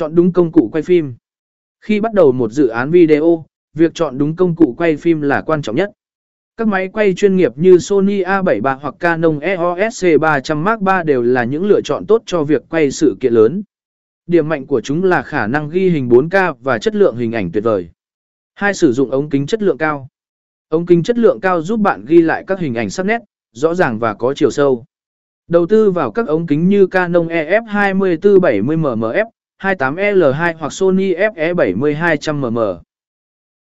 Chọn đúng công cụ quay phim. Khi bắt đầu một dự án video, việc chọn đúng công cụ quay phim là quan trọng nhất. Các máy quay chuyên nghiệp như Sony A73 hoặc Canon EOS C300 Mark III đều là những lựa chọn tốt cho việc quay sự kiện lớn. Điểm mạnh của chúng là khả năng ghi hình 4K và chất lượng hình ảnh tuyệt vời. Hai sử dụng ống kính chất lượng cao. Ống kính chất lượng cao giúp bạn ghi lại các hình ảnh sắc nét, rõ ràng và có chiều sâu. Đầu tư vào các ống kính như Canon EF2470mm, 28L2 hoặc Sony FE7200mm.